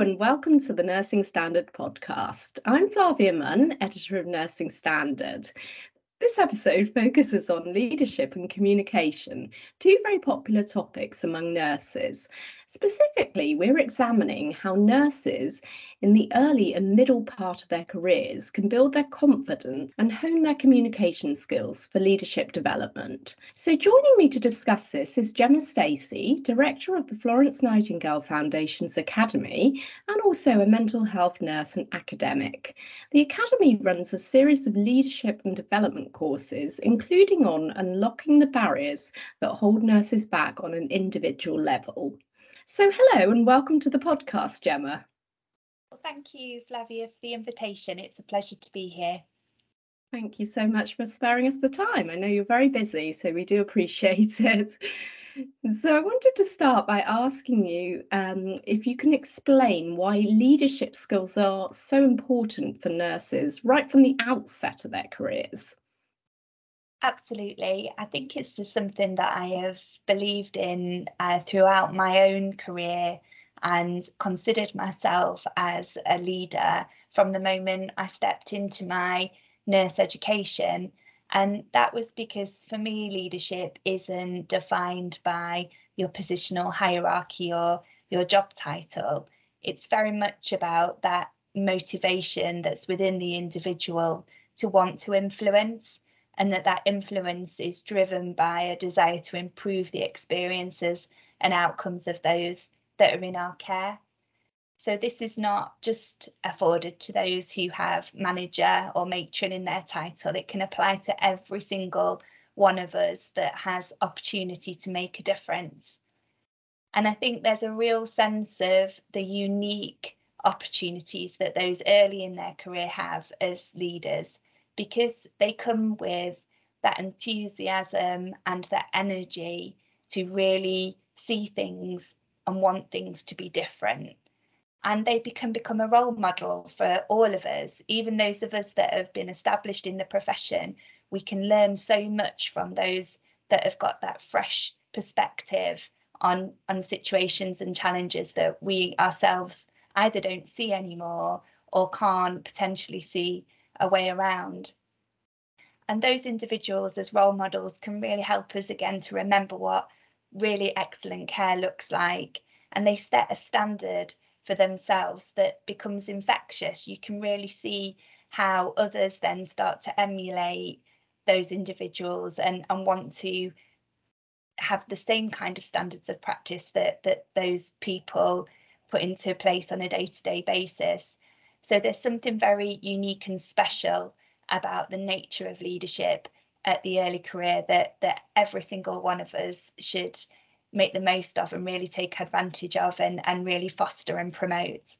And welcome to the Nursing Standard podcast. I'm Flavia Munn, editor of Nursing Standard. This episode focuses on leadership and communication, two very popular topics among nurses. Specifically, we're examining how nurses in the early and middle part of their careers can build their confidence and hone their communication skills for leadership development. So, joining me to discuss this is Gemma Stacey, Director of the Florence Nightingale Foundation's Academy and also a mental health nurse and academic. The Academy runs a series of leadership and development courses, including on unlocking the barriers that hold nurses back on an individual level. So, hello and welcome to the podcast, Gemma. Well, thank you, Flavia, for the invitation. It's a pleasure to be here. Thank you so much for sparing us the time. I know you're very busy, so we do appreciate it. So, I wanted to start by asking you um, if you can explain why leadership skills are so important for nurses right from the outset of their careers. Absolutely. I think it's just something that I have believed in uh, throughout my own career and considered myself as a leader from the moment I stepped into my nurse education. And that was because for me, leadership isn't defined by your positional hierarchy or your job title. It's very much about that motivation that's within the individual to want to influence and that that influence is driven by a desire to improve the experiences and outcomes of those that are in our care. So this is not just afforded to those who have manager or matron in their title. It can apply to every single one of us that has opportunity to make a difference. And I think there's a real sense of the unique opportunities that those early in their career have as leaders because they come with that enthusiasm and that energy to really see things and want things to be different. And they can become a role model for all of us, even those of us that have been established in the profession. We can learn so much from those that have got that fresh perspective on, on situations and challenges that we ourselves either don't see anymore or can't potentially see a way around. And those individuals as role models can really help us again to remember what really excellent care looks like. And they set a standard for themselves that becomes infectious. You can really see how others then start to emulate those individuals and, and want to have the same kind of standards of practice that that those people put into place on a day-to-day basis. So there's something very unique and special about the nature of leadership at the early career that that every single one of us should make the most of and really take advantage of and, and really foster and promote.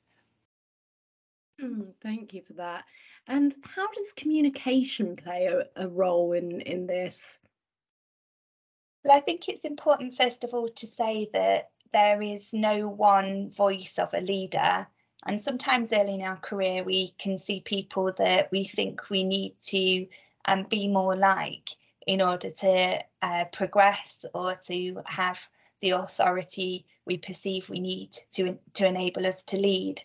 Mm, thank you for that. And how does communication play a, a role in, in this? Well, I think it's important, first of all, to say that there is no one voice of a leader and sometimes early in our career, we can see people that we think we need to um, be more like in order to uh, progress or to have the authority we perceive we need to, to enable us to lead.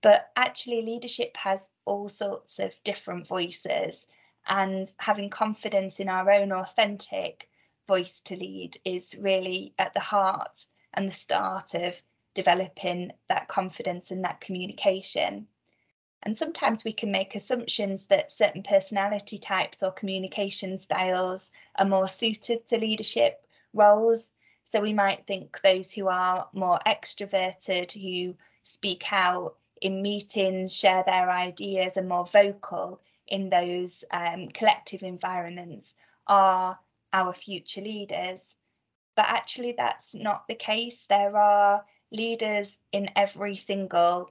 But actually, leadership has all sorts of different voices, and having confidence in our own authentic voice to lead is really at the heart and the start of developing that confidence and that communication. And sometimes we can make assumptions that certain personality types or communication styles are more suited to leadership roles. So we might think those who are more extroverted, who speak out in meetings, share their ideas, and more vocal in those um, collective environments are our future leaders. But actually, that's not the case. There are leaders in every single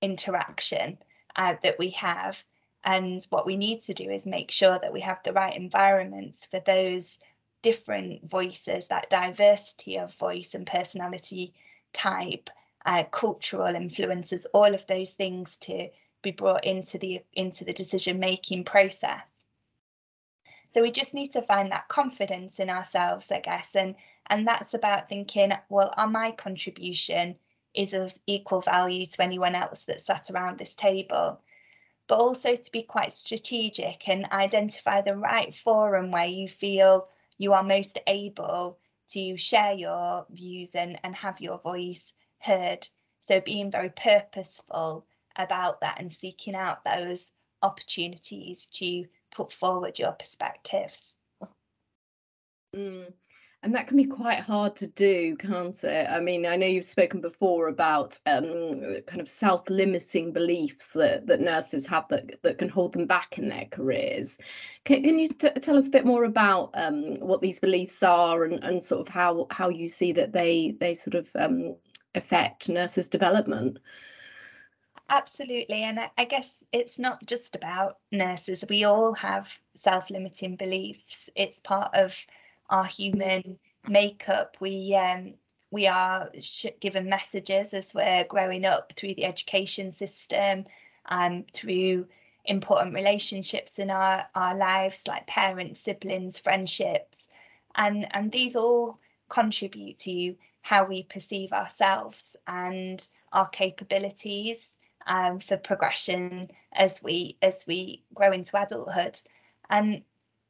interaction uh, that we have. And what we need to do is make sure that we have the right environments for those different voices, that diversity of voice and personality type, uh, cultural influences, all of those things to be brought into the into the decision making process. So we just need to find that confidence in ourselves, I guess, and and that's about thinking, well, are my contribution is of equal value to anyone else that sat around this table but also to be quite strategic and identify the right forum where you feel you are most able to share your views and, and have your voice heard. So being very purposeful about that and seeking out those opportunities to put forward your perspectives. Mm and that can be quite hard to do can't it i mean i know you've spoken before about um, kind of self-limiting beliefs that that nurses have that that can hold them back in their careers can, can you t- tell us a bit more about um, what these beliefs are and, and sort of how how you see that they they sort of um, affect nurses development Absolutely. And I, I, guess it's not just about nurses. We all have self limiting beliefs. It's part of our human makeup. We um, we are given messages as we're growing up through the education system, um, through important relationships in our, our lives, like parents, siblings, friendships. And, and these all contribute to how we perceive ourselves and our capabilities um, for progression as we as we grow into adulthood. And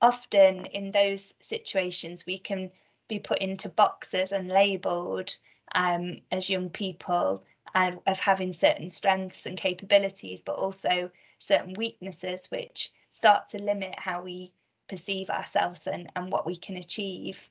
often in those situations we can be put into boxes and labeled um, as young people of having certain strengths and capabilities, but also certain weaknesses which start to limit how we perceive ourselves and, and what we can achieve.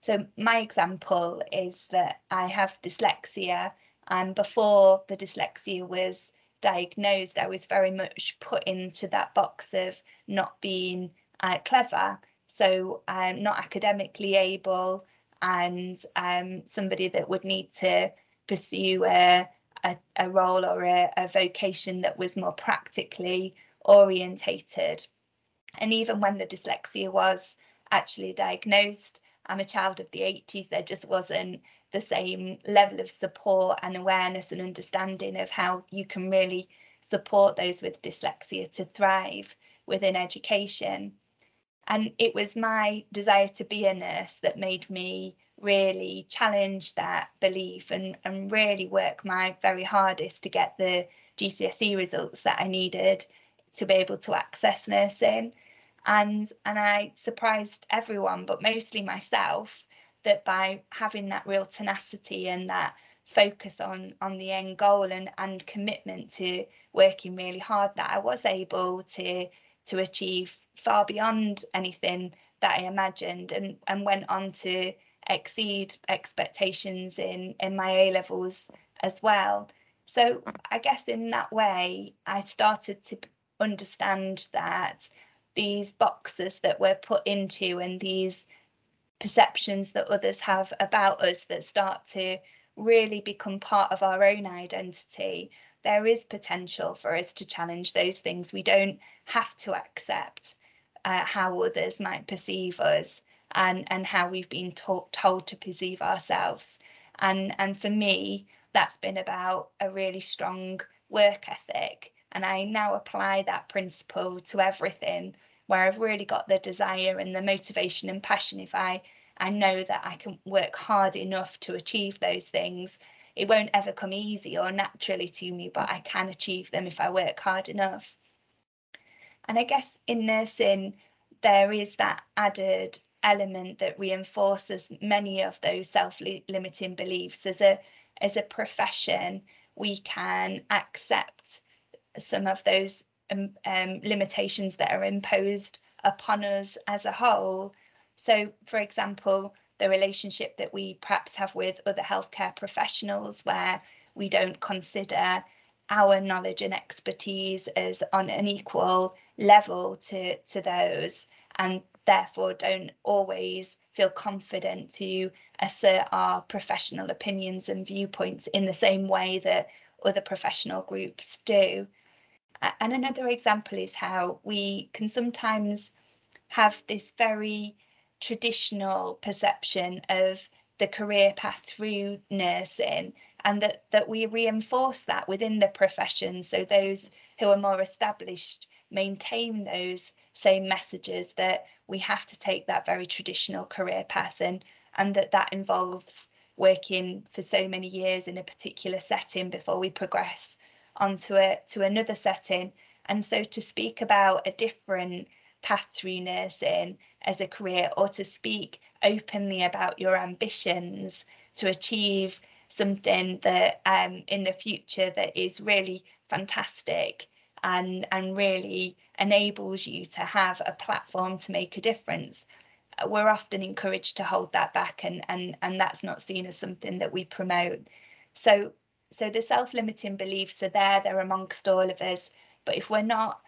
So my example is that I have dyslexia and before the dyslexia was diagnosed, I was very much put into that box of not being uh, clever, so um, not academically able, and um, somebody that would need to pursue a, a, a role or a, a vocation that was more practically orientated. And even when the dyslexia was actually diagnosed, I'm a child of the 80s, there just wasn't the same level of support and awareness and understanding of how you can really support those with dyslexia to thrive within education. And it was my desire to be a nurse that made me really challenge that belief and, and really work my very hardest to get the GCSE results that I needed to be able to access nursing. And and I surprised everyone, but mostly myself, that by having that real tenacity and that focus on on the end goal and and commitment to working really hard that I was able to to achieve far beyond anything that I imagined and, and went on to exceed expectations in, in my A levels as well. So I guess in that way, I started to understand that these boxes that we're put into and these perceptions that others have about us that start to really become part of our own identity there is potential for us to challenge those things. We don't have to accept uh, how others might perceive us and, and how we've been to- told to perceive ourselves. And, and for me, that's been about a really strong work ethic. And I now apply that principle to everything where I've really got the desire and the motivation and passion. If I, I know that I can work hard enough to achieve those things, it won't ever come easy or naturally to me, but I can achieve them if I work hard enough. And I guess in nursing, there is that added element that reinforces many of those self-limiting beliefs. As a as a profession, we can accept some of those um, um, limitations that are imposed upon us as a whole. So, for example, the relationship that we perhaps have with other healthcare professionals, where we don't consider our knowledge and expertise as on an equal level to, to those, and therefore don't always feel confident to assert our professional opinions and viewpoints in the same way that other professional groups do. And another example is how we can sometimes have this very traditional perception of the career path through nursing and that that we reinforce that within the profession so those who are more established maintain those same messages that we have to take that very traditional career path and and that that involves working for so many years in a particular setting before we progress onto a to another setting. And so to speak about a different path through nursing as a career or to speak openly about your ambitions to achieve something that um, in the future that is really fantastic and and really enables you to have a platform to make a difference. We're often encouraged to hold that back and and and that's not seen as something that we promote. So so the self-limiting beliefs are there they're amongst all of us but if we're not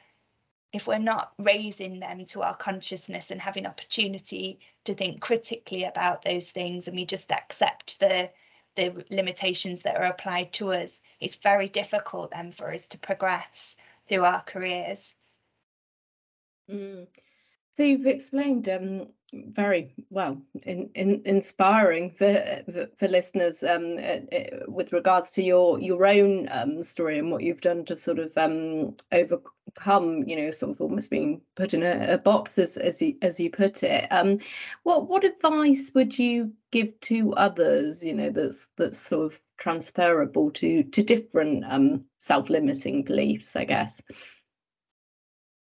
if we're not raising them to our consciousness and having opportunity to think critically about those things and we just accept the the limitations that are applied to us it's very difficult then for us to progress through our careers mm. So you've explained um, very well in, in, inspiring for, for, for listeners um, uh, uh, with regards to your your own um, story and what you've done to sort of um, overcome you know sort of almost being put in a, a box as as you, as you put it. Um, what what advice would you give to others you know that's that's sort of transferable to to different um, self-limiting beliefs I guess?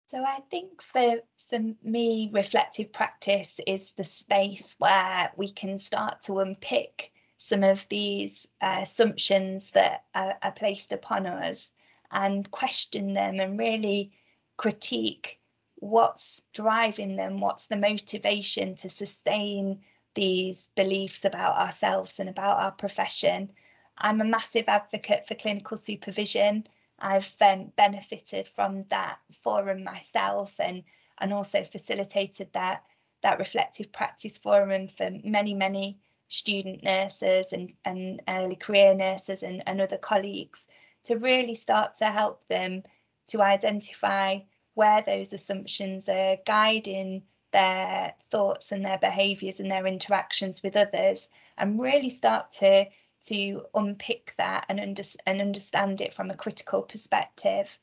So I think for for me, reflective practice is the space where we can start to unpick some of these uh, assumptions that are, are placed upon us and question them and really critique what's driving them, what's the motivation to sustain these beliefs about ourselves and about our profession. I'm a massive advocate for clinical supervision. I've um, benefited from that forum myself and and also facilitated that that reflective practice forum for many, many student nurses and, and early career nurses and, and other colleagues to really start to help them to identify where those assumptions are guiding their thoughts and their behaviours and their interactions with others and really start to to unpick that and, under, and understand it from a critical perspective.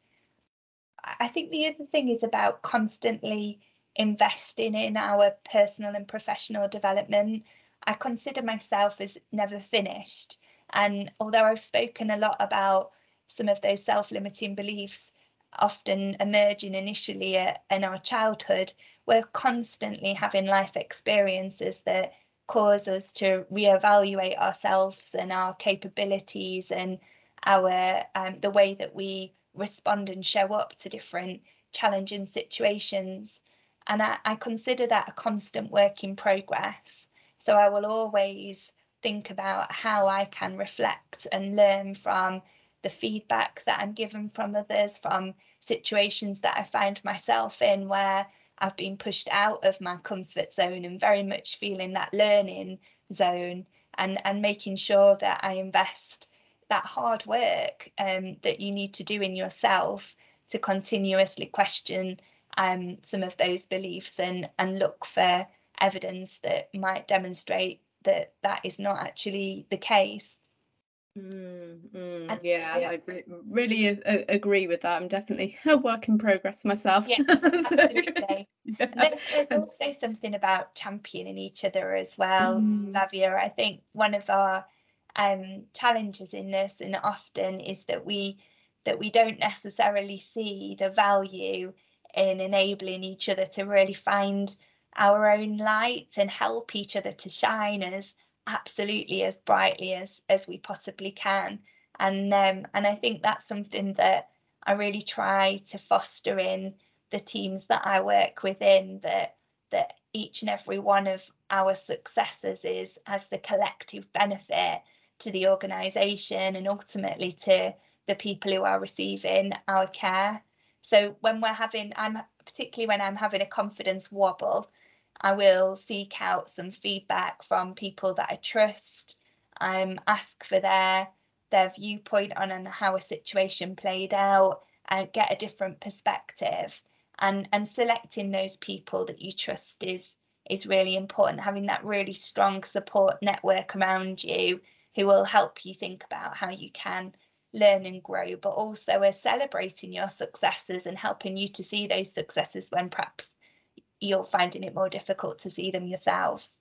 I think the other thing is about constantly investing in our personal and professional development. I consider myself as never finished. And although I've spoken a lot about some of those self limiting beliefs often emerging initially in our childhood, we're constantly having life experiences that cause us to reevaluate ourselves and our capabilities and our um, the way that we respond and show up to different challenging situations. And I, I consider that a constant work in progress. So I will always think about how I can reflect and learn from the feedback that I'm given from others, from situations that I find myself in where I've been pushed out of my comfort zone and very much feeling that learning zone and, and making sure that I invest that hard work um, that you need to do in yourself to continuously question um, some of those beliefs and, and look for evidence that might demonstrate that that is not actually the case. Mm, mm, and, yeah, yeah, I re- really a- agree with that. I'm definitely a work in progress myself. Yes, absolutely. yeah. there, there's also something about championing each other as well, mm. Flavia. I think one of our um, challenges in this, and often is that we that we don't necessarily see the value in enabling each other to really find our own light and help each other to shine as absolutely as brightly as as we possibly can. And um, and I think that's something that I really try to foster in the teams that I work within that that each and every one of our successes is as the collective benefit to the organisation and ultimately to the people who are receiving our care. So when we're having, I'm particularly when I'm having a confidence wobble, I will seek out some feedback from people that I trust. Um, ask for their their viewpoint on, on how a situation played out and get a different perspective. And and selecting those people that you trust is is really important. Having that really strong support network around you who will help you think about how you can learn and grow, but also are celebrating your successes and helping you to see those successes when perhaps you're finding it more difficult to see them yourselves.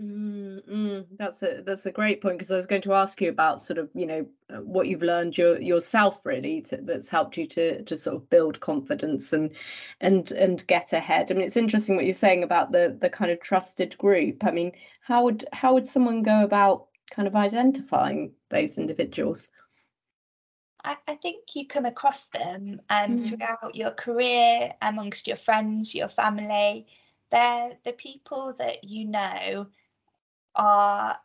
Mm, mm, that's a that's a great point because I was going to ask you about sort of you know uh, what you've learned your, yourself really to, that's helped you to to sort of build confidence and and and get ahead. I mean, it's interesting what you're saying about the the kind of trusted group. I mean, how would how would someone go about kind of identifying those individuals? I, I think you come across them um, mm. throughout your career, amongst your friends, your family. They're the people that you know are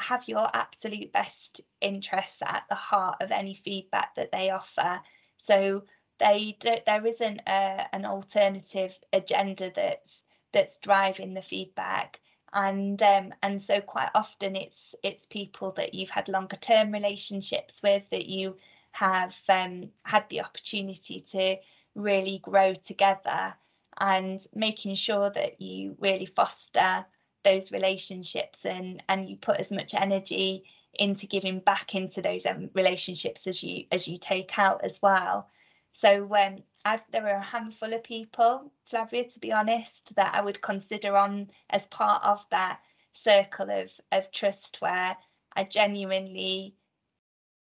have your absolute best interests at the heart of any feedback that they offer. So they don't, there isn't a, an alternative agenda that's that's driving the feedback and um, and so quite often it's it's people that you've had longer term relationships with that you have um, had the opportunity to really grow together and making sure that you really foster those relationships and and you put as much energy into giving back into those um, relationships as you as you take out as well so um, I've, there are a handful of people flavia to be honest that i would consider on as part of that circle of of trust where i genuinely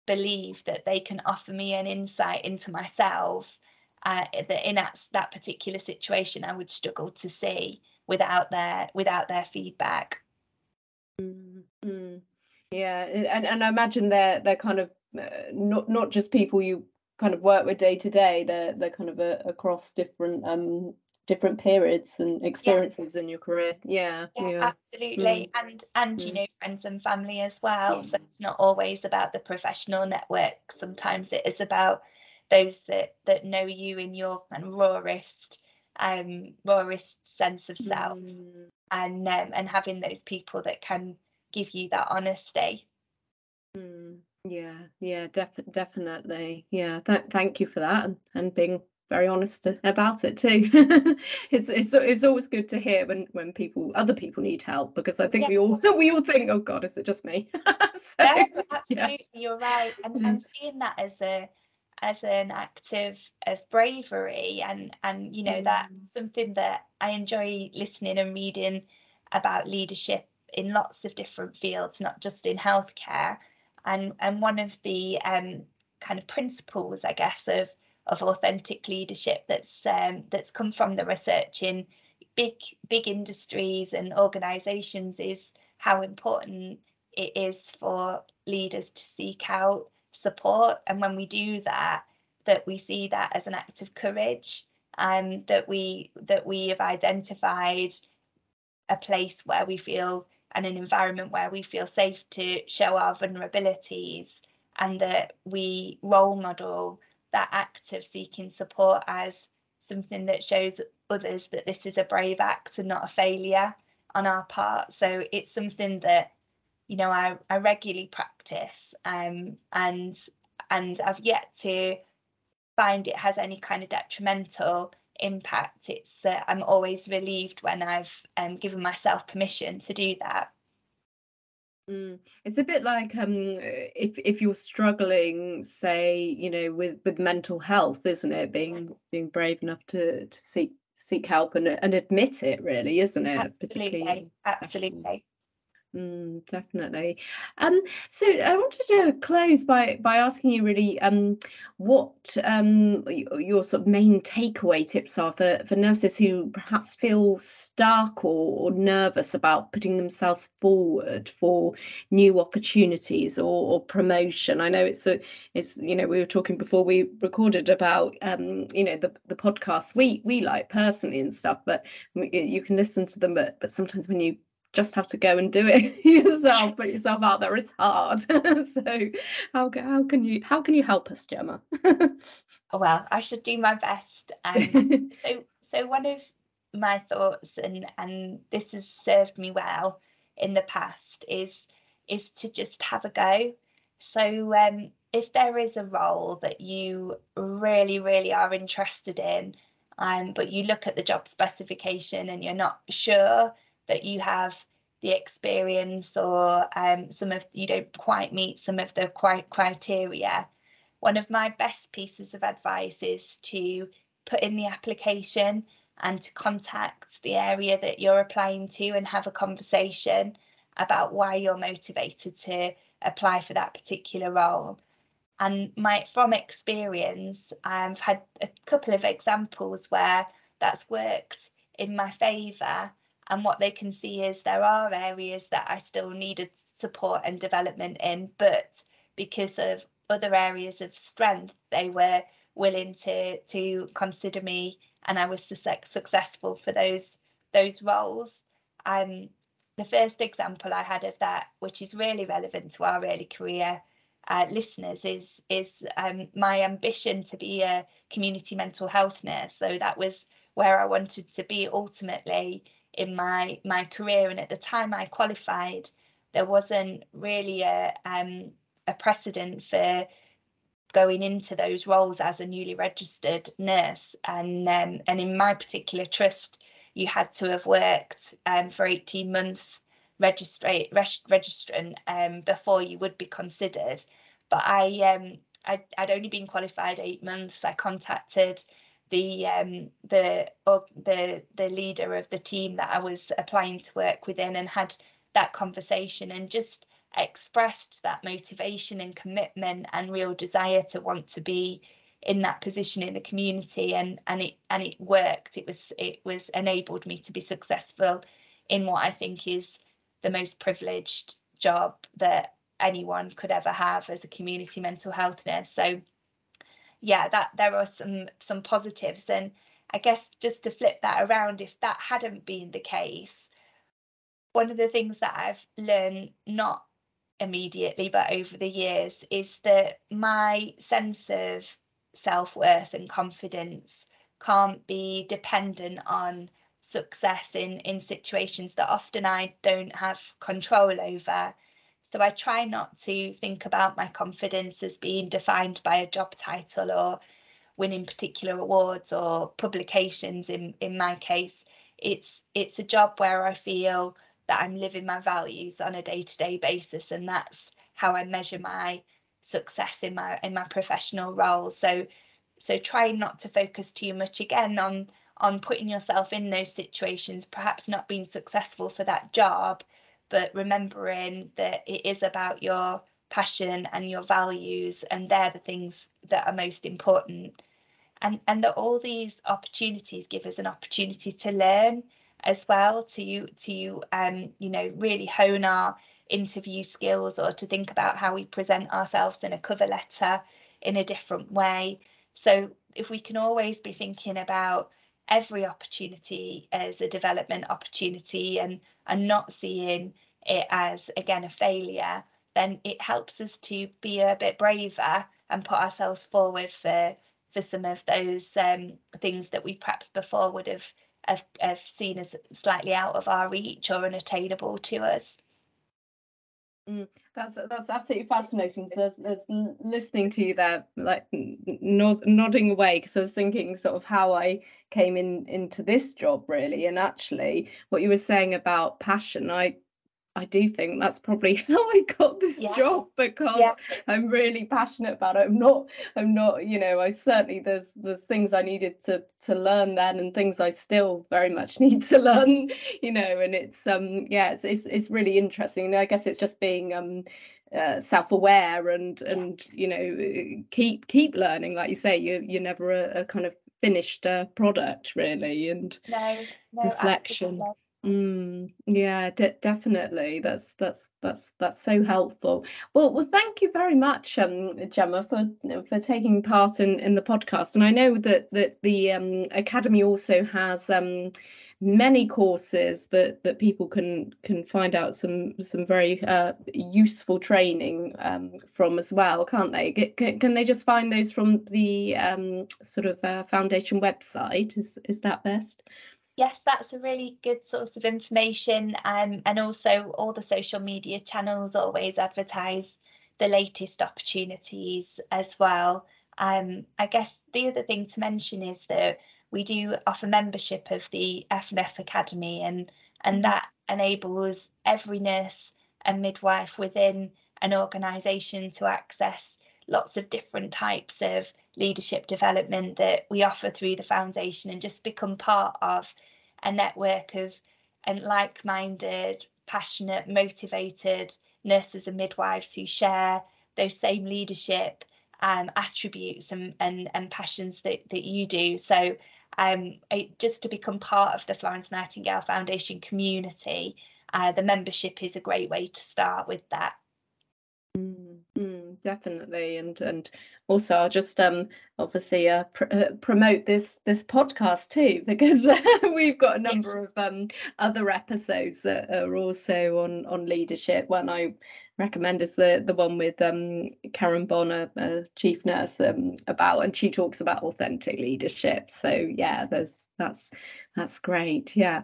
believe that they can offer me an insight into myself uh, that in that, that particular situation I would struggle to see without their without their feedback. Mm-hmm. Yeah, and and I imagine they're they're kind of uh, not not just people you kind of work with day to day. They're they're kind of a, across different um different periods and experiences yeah. in your career. Yeah, yeah, yeah. absolutely. Mm. And and mm. you know friends and family as well. So it's not always about the professional network. Sometimes it is about those that that know you in your kind of rawest um rawest sense of self mm. and um, and having those people that can give you that honesty mm. Yeah yeah def- definitely yeah Th- thank you for that and, and being very honest about it too. it's it's it's always good to hear when when people other people need help because I think yes. we all we all think, oh God, is it just me? so, no, absolutely, yeah. you're right, and and seeing that as a as an act of, of bravery and and you know mm. that's something that I enjoy listening and reading about leadership in lots of different fields, not just in healthcare. And and one of the um, kind of principles, I guess, of of authentic leadership that's um, that's come from the research in big big industries and organisations is how important it is for leaders to seek out support. And when we do that, that we see that as an act of courage and um, that we that we have identified a place where we feel and an environment where we feel safe to show our vulnerabilities and that we role model that act of seeking support as something that shows others that this is a brave act and not a failure on our part. So it's something that you know I, I regularly practice um, and and I've yet to find it has any kind of detrimental impact. It's uh, I'm always relieved when I've um, given myself permission to do that. Mm. It's a bit like um, if if you're struggling, say, you know, with with mental health, isn't it? Being yes. being brave enough to to seek seek help and and admit it, really, isn't it? Absolutely, absolutely. Mm, definitely. Um, so I wanted to close by by asking you really um, what um, your sort of main takeaway tips are for, for nurses who perhaps feel stuck or, or nervous about putting themselves forward for new opportunities or, or, promotion. I know it's a it's you know we were talking before we recorded about um, you know the the podcasts we we like personally and stuff, but you can listen to them, but but sometimes when you just have to go and do it yourself put yourself out there it's hard. So how, how can you how can you help us gemma? Oh, well i should do my best. Um, so so one of my thoughts and and this has served me well in the past is is to just have a go. So um, if there is a role that you really really are interested in um, but you look at the job specification and you're not sure that you have the experience or um, some of you don't quite meet some of the criteria one of my best pieces of advice is to put in the application and to contact the area that you're applying to and have a conversation about why you're motivated to apply for that particular role. And my from experience, I've had a couple of examples where that's worked in my favour. And what they can see is there are areas that I still needed support and development in, but because of other areas of strength, they were willing to to consider me, and I was successful for those those roles. Um, the first example I had of that, which is really relevant to our early career uh, listeners, is is um, my ambition to be a community mental health nurse. So that was where I wanted to be ultimately in my my career. And at the time I qualified, there wasn't really a um, a precedent for going into those roles as a newly registered nurse. And um, and in my particular trust, you had to have worked um, for 18 months registrate registrant um, before you would be considered. But I um I, I'd only been qualified eight months. I contacted the um the the the leader of the team that I was applying to work within and had that conversation and just expressed that motivation and commitment and real desire to want to be in that position in the community. And and it and it worked. It was it was enabled me to be successful in what i think is the most privileged job that anyone could ever have as a community mental health nurse. So yeah that there are some some positives and i guess just to flip that around if that hadn't been the case one of the things that i've learned not immediately but over the years is that my sense of self-worth and confidence can't be dependent on success in in situations that often I don't have control over. So I try not to think about my confidence as being defined by a job title or winning particular awards or publications in in my case. It's it's a job where I feel that I'm living my values on a day-to-day basis and that's how I measure my success in my in my professional role so so try not to focus too much again on on putting yourself in those situations perhaps not being successful for that job but remembering that it is about your passion and your values and they're the things that are most important and and that all these opportunities give us an opportunity to learn as well to to um you know really hone our interview skills or to think about how we present ourselves in a cover letter in a different way. So if we can always be thinking about every opportunity as a development opportunity and and not seeing it as again a failure, then it helps us to be a bit braver and put ourselves forward for for some of those um, things that we perhaps before would have, have, have seen as slightly out of our reach or unattainable to us. Mm, that's that's absolutely fascinating. So there's, listening to you there, like nod, nodding away, because I was thinking sort of how I came in into this job really, and actually what you were saying about passion. I I do think that's probably how I got this yes. job because yeah. I'm really passionate about it. I'm not, I'm not, you know, I certainly there's there's things I needed to to learn then and things I still very much need to learn, you know, and it's um yeah, it's it's, it's really interesting. And I guess it's just being um uh, self-aware and and you know keep keep learning like you say you you're never a, a kind of finished uh, product really and no, no reflection absolutely. Mm, yeah, de- definitely. That's that's that's that's so helpful. Well, well, thank you very much, um, Gemma, for for taking part in in the podcast. And I know that that the um, academy also has um, many courses that that people can can find out some some very uh, useful training um, from as well, can't they? Can, can they just find those from the um, sort of uh, foundation website? Is is that best? Yes, that's a really good source of information. Um, and also, all the social media channels always advertise the latest opportunities as well. Um, I guess the other thing to mention is that we do offer membership of the FNF Academy, and and mm-hmm. that enables every nurse and midwife within an organisation to access lots of different types of leadership development that we offer through the foundation and just become part of a network of and like-minded passionate motivated nurses and midwives who share those same leadership um, attributes and, and, and passions that, that you do. So um, just to become part of the Florence Nightingale Foundation community, uh, the membership is a great way to start with that. Definitely, and and also I'll just um obviously uh, pr- uh, promote this this podcast too because we've got a number yes. of um other episodes that are also on on leadership. One I recommend is the the one with um, Karen Bonner, uh, chief nurse, um, about, and she talks about authentic leadership. So yeah, there's that's that's great. Yeah.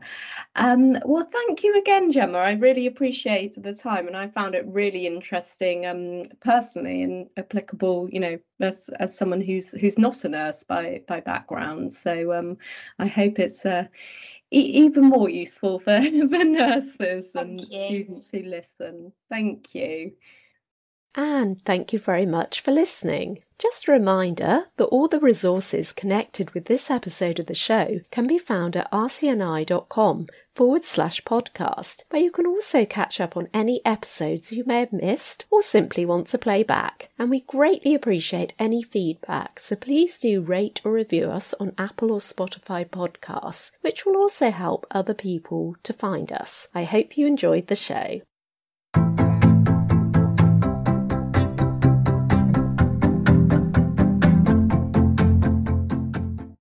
Um, well, thank you again, Gemma. I really appreciate the time, and I found it really interesting, um, personally and applicable. You know, as as someone who's who's not a nurse by by background. So um, I hope it's uh, even more useful for, for nurses and students who listen. Thank you. And thank you very much for listening. Just a reminder that all the resources connected with this episode of the show can be found at rcni.com forward slash podcast, where you can also catch up on any episodes you may have missed or simply want to play back. And we greatly appreciate any feedback, so please do rate or review us on Apple or Spotify podcasts, which will also help other people to find us. I hope you enjoyed the show.